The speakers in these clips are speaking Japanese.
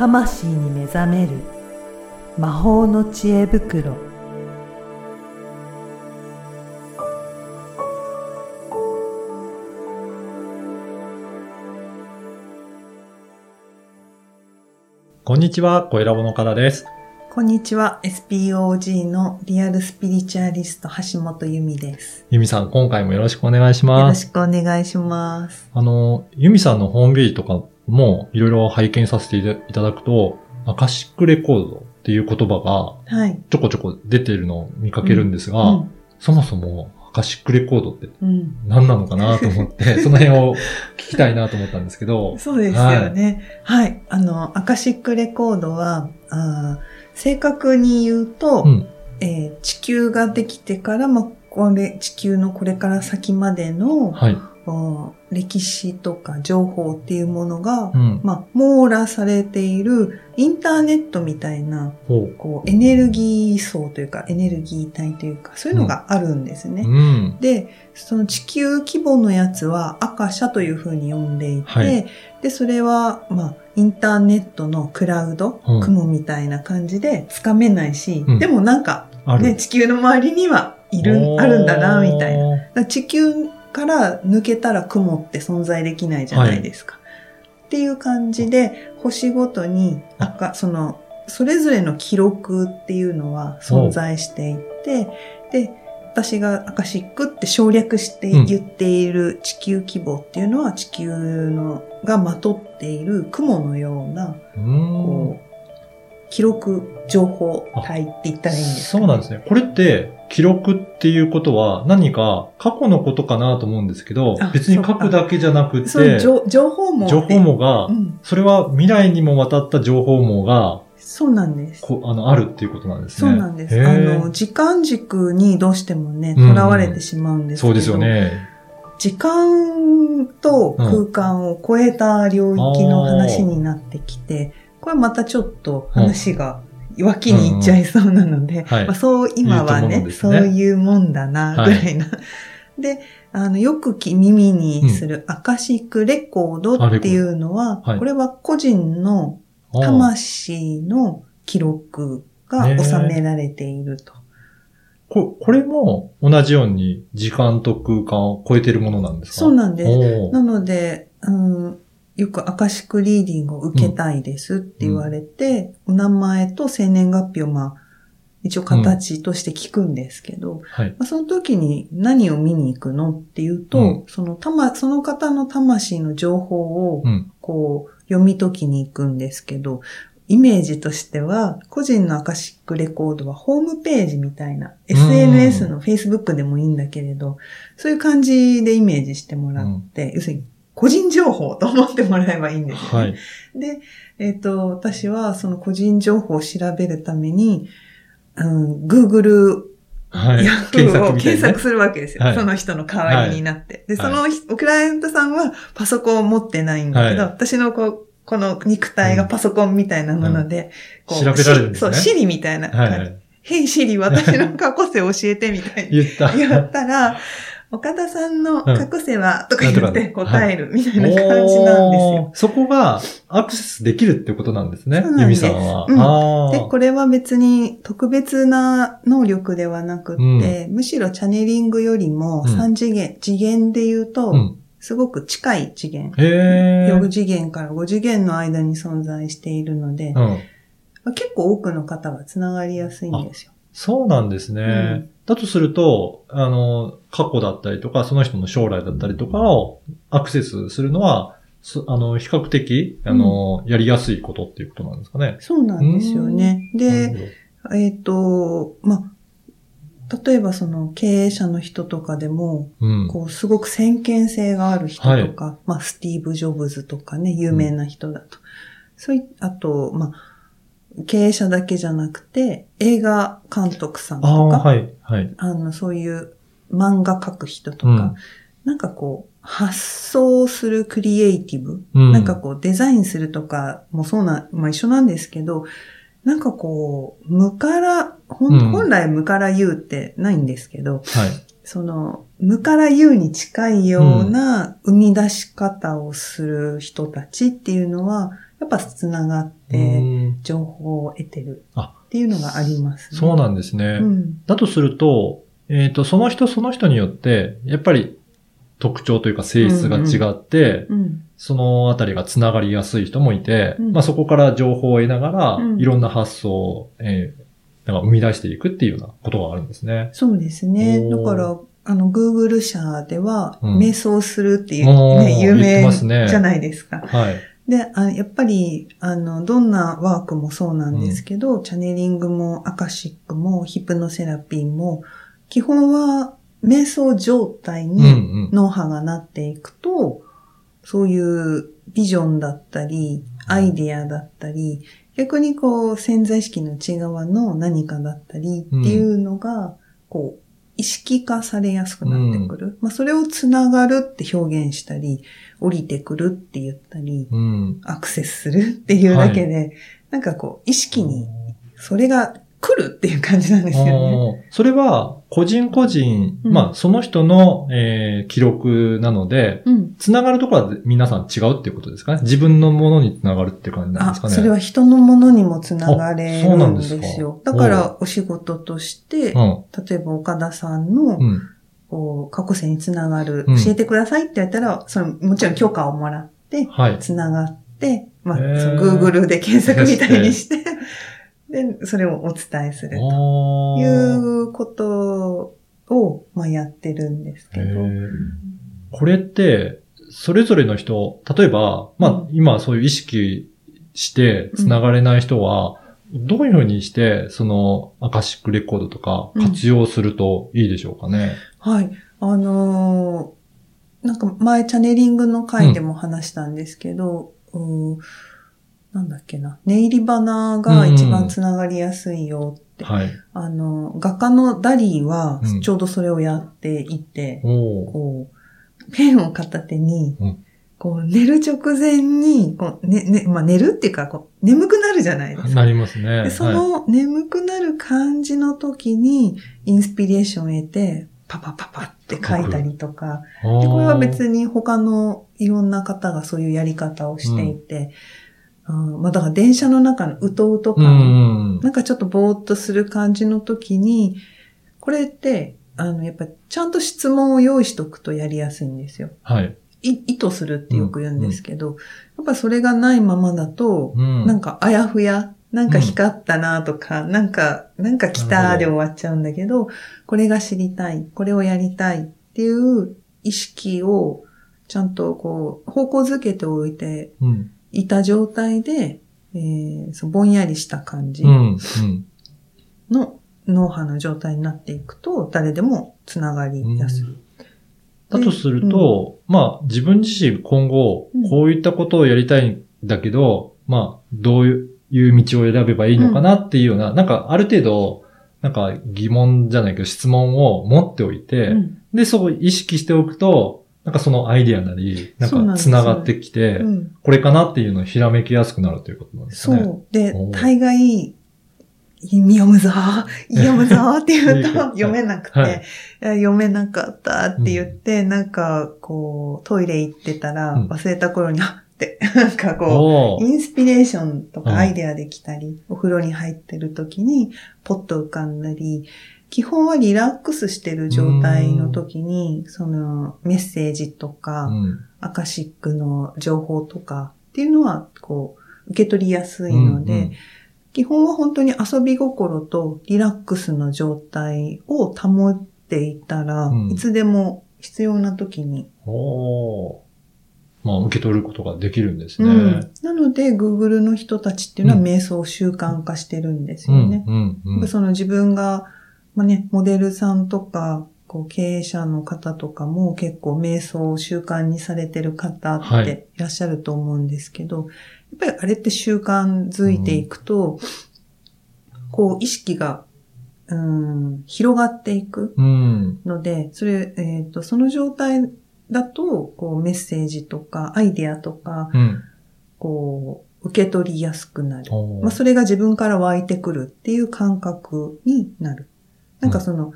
魂に目覚める魔法の知恵袋こんにちは、小ラボの方です。こんにちは SPOG のリアルスピリチュアリスト橋本由美ですゆみさん、今回もよろしくお願いしよろます。しくお願いしますあの、ゆみさんのホームページとかもいろいろ拝見させていただくと、アカシックレコードっていう言葉がはいちょこちょこ出てるのを見かけるんですが、うんそもそもアカシックレコードってうん何なのかなと思って、その辺を聞きたいなと思ったんですけど。そうですよね。はい。あの、アカシックレコードは、あー正確に言うと、うん。えー地球ができてから、まあ、これ、地球のこれから先までの、はい。お歴史とか情報っていうものが、うん。まあ、網羅されているインターネットみたいな。こう、エネルギー層というか、エネルギー体というか、そういうのがあるんですね。うん。で、その地球規模のやつは赤社というふうに呼んでいて、はいで、それは、まあ、インターネットのクラウド、うん雲みたいな感じでつかめないし、うんでもなんか。ね、地球の周りにはいる、あるんだな、みたいな。地球から抜けたら雲って存在できないじゃないですか。っていう感じで、星ごとに赤、その、それぞれの記録っていうのは存在していて、で、私がアカシックって省略して言っている地球規模っていうのは地球のがまとっている雲のような、うんこう、記録情報体って言ったらいいんですか、そうなんですね。これって、記録っていうことは何か過去のことかなと思うんですけどあ、別に書くだけじゃなくて、情情報網。情報網がう、ん。それは未来にもわたった情報網が、そうなんです。こあの、あるっていうことなんですね。そうなんです。あの、時間軸にどうしてもね、うん囚われてしまうんですけど、そうですよね。時間と空間を超えた領域の話になってきて、これまたちょっと話が脇に行っちゃいそうなので、はい。まあ、そう今はねね。そういうもんだな、ぐらいな。で、あの、よくき耳にするアカシックレコードっていうのは、はい。これは個人の魂の記録が収められていると。ここれも同じように時間と空間を超えてるものなんですか？そうなんです。なので、うん、よくアカシックリーディングを受けたいですって言われて、お名前と生年月日をまあ、一応形として聞くんですけど、はい。まあ、その時に何を見に行くのっていうと、うん。そのたま、その方の魂の情報をうん。こう読み解きに行くんですけど、イメージとしては、個人のアカシックレコードはホームページみたいな、SNS の Facebook でもいいんだけれど、そういう感じでイメージしてもらって、要するに個人情報と思ってもらえばいいんですよね。はい。で、えっ、と、私はその個人情報を調べるために、うん、Google はい。ヤフ検ーを検索するわけですよ。はいその人の代わりになって。で、そはの人、クライアントさんはパソコンを持ってないんだけど、はい私のこう、この肉体がパソコンみたいなもので、こう調べられるんですねしそう、シリみたいな感じ。はいはい。ヘイシリ、私の過去世教えてみたいに。言ったら、岡田さんの過去世は、とか言って答えるみたいな感じなんですよ。おーそこがアクセスできるってことなんですねそう。なんユミさんは。うんあで、これは別に特別な能力ではなくって、むしろチャネリングよりもうん3次元、次元で言うと、うん。すごく近い次元。へー4次元から5次元の間に存在しているので、うん。結構多くの方がつながりやすいんですよ。そうなんですね。うんだとすると、あの、過去だったりとか、その人の将来だったりとかをアクセスするのは、そあの、比較的、あの、やりやすいことっていうことなんですかね。そうなんですよね。で、えっ、と、まあ、例えばその経営者の人とかでも、うん。こう、すごく先見性がある人とか、まあ、スティーブ・ジョブズとかね、有名な人だと。そういあと、まあ、経営者だけじゃなくて、映画監督さんとか、はい、はい。あの、そういう漫画描く人とか、うんなんかこう、発想するクリエイティブ、うんなんかこう、デザインするとかもそうな、まあ一緒なんですけど、なんかこう、無から、本来無から言うってないんですけど、はい。その、無から有に近いような生み出し方をする人たちっていうのは、やっぱ繋がっうて、ん情報を得てるあっていうのがありますね。そうなんですね。うん。だとすると、えっ、と、その人その人によって、やっぱり特徴というか性質が違って、うん。そのあたりが繋がりやすい人もいて、うんまあそこから情報を得ながら、うんいろんな発想を、えーなんか生み出していくっていうようなことがあるんですね。そうですね。だから、あの、Google 社では、うん瞑想するっていう、ね、有言って名じゃないですか。はい。であ、やっぱり、あの、どんなワークもそうなんですけど、チャネリングもアカシックもヒプノセラピーも、基本は瞑想状態うんうにん。脳波がなっていくと、そういうビジョンだったり、アイディアだったり、逆にこう潜在意識の内側の何かだったりっていうのが、こう、意識化されやすくなってくる。まあそれをつながるって表現したり、降りてくるって言ったり、うん。アクセスするっていうだけで、なんかこう、意識にそれが来るっていう感じなんですよね。それは、個人個人、うんまあ、その人の、えー記録なので、うん。つながるところは皆さん違うっていうことですかね？自分のものにつながるっていう感じなんであすか、ね？それは人のものにもつながれあそうなるんんですかですよ。だから、お仕事として、うん。例えば岡田さんの、うん。こう過去性につながる、うん教えてくださいって言ったら、その、もちろん許可をもらって、はい。つながって、まあ、Google で検索みたいにして、で、それをお伝えするということを、まあ、やってるんですけど。これって、それぞれの人、例えば、まあう、今そういう意識して繋がれない人は、どういうふうにして、その、アカシックレコードとか活用するといいでしょうかね？はい。あのーなんか前チャネリングの回でも話したんですけど、うーなんだっけな、ネイリバナが一番つながりやすいよって。はい。あの、画家のダリーはうん。ちょうどそれをやっていて、おー。こう、ペンを片手に、うん。こう寝る直前に、こうねねまあ、寝るっていうかこう、眠くなるじゃないですか。なりますね。でそはい。の眠くなる感じの時に、インスピレーションを得て、パパパパって書いたりとか、でこれは別に他のいろんな方がそういうやり方をしていて、うんまあだから電車の中のうとうとうん感、うん。なんかちょっとぼーっとする感じの時に、これって、あの、やっぱちゃんと質問を用意しとくとやりやすいんですよ。はい。い意図するってよく言うんですけど、やっぱそれがないままだと、うん。なんかあやふや、なんか光ったなとか、なんか、なんか来たで終わっちゃうんだけど、これが知りたい、これをやりたいっていう意識をちゃんとこう、方向づけておいてうん。いた状態で、えーそうぼんやりした感じうん。うん。の脳波の状態になっていくと、誰でもつながりやすい。だとすると、まあ、自分自身今後うん、こういったことをやりたいんだけど、まあ、どういう道を選べばいいのかなっていうような、なんかある程度、なんか疑問じゃないけど質問を持っておいて、うんで、そこを意識しておくと、なんかそのアイディアなり、なんか繋がってきて、うん。これかなっていうのをひらめきやすくなるということなんですね。そう。で大概、読むぞ。読むぞって言うと読めなくて、読めなかったって言って、なんかこう、トイレ行ってたらうん。忘れた頃に、あって、なんかこう、インスピレーションとうん。かアイデアできたり、お風呂に入ってる時にポッと浮かんだり、基本はリラックスしてる状態の時に、そのメッセージとか、うん。アカシックの情報とかっていうのは、こう、受け取りやすいので、うんうん基本は本当に遊び心とリラックスの状態を保っていたら、うん。いつでも必要な時に。おー。まあ、受け取ることができるんですね。うん。なので、Google の人たちっていうのはうん。瞑想を習慣化してるんですうん、よね。その自分が、まあね、モデルさんとか、こう経営者の方とかも結構瞑想を習慣にされてる方はいっていらっしゃると思うんですけど、やっぱりあれって習慣づいていくと、こう意識が、うん、広がっていくうん。ので、それ、えっ、と、その状態だと、こうメッセージとかアイデアとか、うん。こう、受け取りやすくなる。まあ、それが自分から湧いてくるっていう感覚になる。なんかその、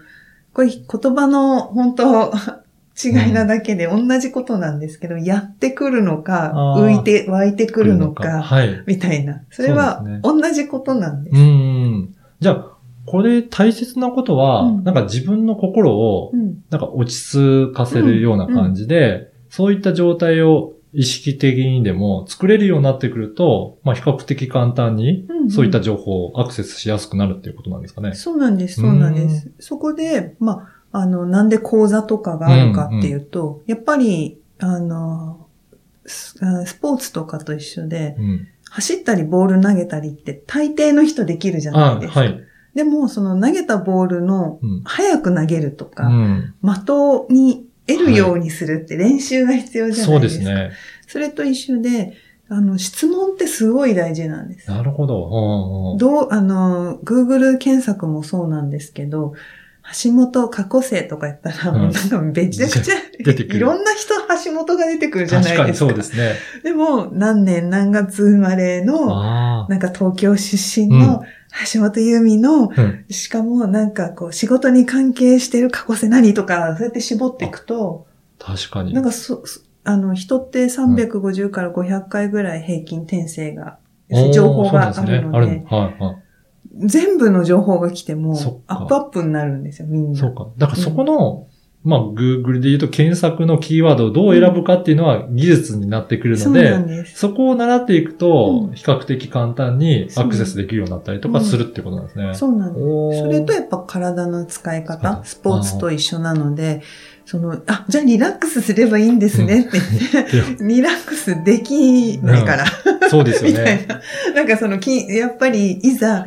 これ言葉の本当 違いなだけで同じことなんですけど、やってくるのか、浮いて、湧いてくるのか、はい。みたいな。それは同じことなんです。うん。じゃあ、これ大切なことは、うんなんか自分の心を、うんなんか落ち着かせるような感じで、そういった状態を意識的にでも作れるようになってくると、まあ比較的簡単にうんうんそういった情報をアクセスしやすくなるっていうことなんですかね。そうなんです、そうなんです。そこで、まあ、あの、なんで講座とかがあるかっていうと、やっぱり、あの、スポーツとかと一緒で、うん。走ったりボール投げたりって大抵の人できるじゃなあいですか。はい。でも、その投げたボールのうん。早く投げるとうか、ん。的に得るようにするって練習が必要じゃなそういでか。ですすね。それと一緒で、あの、質問ってすごい大事なんです。なるほど。どう、あの、Google 検索もそうなんですけど、橋本過去生とか言ったら、うんなんかめちゃくちゃ、いろんな人橋本が出てくるじゃない確ですか。かにそうですね。でも、何年何月生まれの、あなんか東京出身の橋本由美の、あ。うん。しかもなんかこう仕事に関係してる過去世何とか、そうやって絞っていくと、確かに。なんかそ、そあの、人って350から500回ぐらい平均転生が、おー情報があるので、あるはいはい。全部の情報が来てもアップアップになるんですよ、みんな。そうか。だからそこの、まあ、Google で言うと検索のキーワードをどう選ぶかっていうのは技術になってくるので、そうなん。そこを習っていくとう、ん比較的簡単にアクセスできるようになったりとかするってことなんですね。そうなんです。それとやっぱ体の使い方、方スポーツと一緒なので、その、あ、じゃあリラックスすればいいんですねって言って、リラックスできないから、そうですよ みたいね。な。なんかそのき、やっぱりいざ、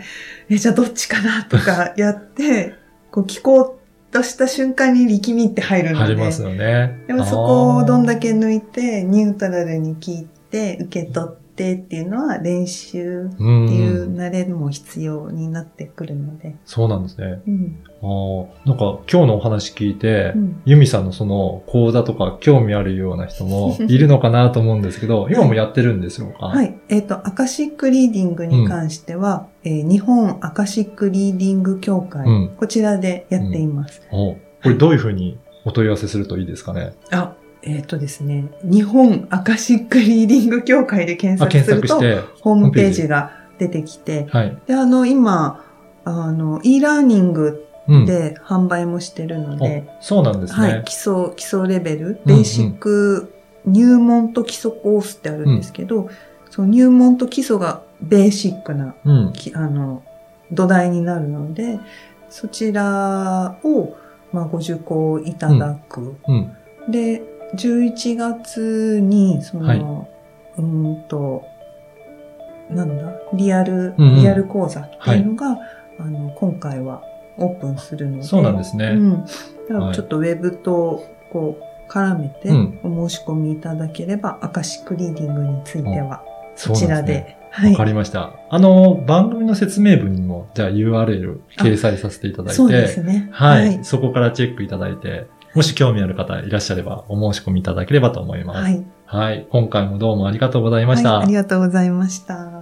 え、じゃあどっちかなとか やって、こう聞こうとした瞬間に力みって入るので。ありますよね。でもそこをどんだけけ抜いて、ニュートラルに聞いて、受け取ってっていうのは練習っっていう慣れも必要になってくるので。そうなんですね。うん。あーなんか今日のお話聞いて、うんユミさんのその講座とか興味あるような人も いるのかなと思うんですけど、今もやってるんですよか？はい。えっ、と、アカシックリーディングに関しては、えー日本アカシックリーディング協会、うんこちらでやっています。おこれどういうふうにお問い合わせするといいですかね？あ、えっ、とですね、日本アカシックリーディング協会で検あ、索すると。ホームページが出てきて、はい。で、あの、今、あの、e ラーニングうん。で販売もしてるので、あそうなんですね。はい、基礎、基礎レベル、うんベーシック入門と基礎コースってあるんですけど、その入門と基礎がベーシックな、うん。きあの、土台になるので、そちらを、まあ、ご受講いただく。うん。で、11月に、その、はい。うーんと、なんだ、リアル、うんうん。リアル講座っていうのが、あの、今回はオープンするので。そうなんですね。うん。だからはい。ちょっとウェブと、こう、絡めてうん。お申し込みいただければ、アカシックリーディングについては、そちらで、はい。わか。りました。あの、番組の説明文にも、じゃあ URL 掲載させていただいて、そうですね。はい、そこからチェックいただいて、もし興味ある方いらっしゃればお申し込みいただければと思います。はい。はい。今回もどうもありがとうございました。はい。ありがとうございました。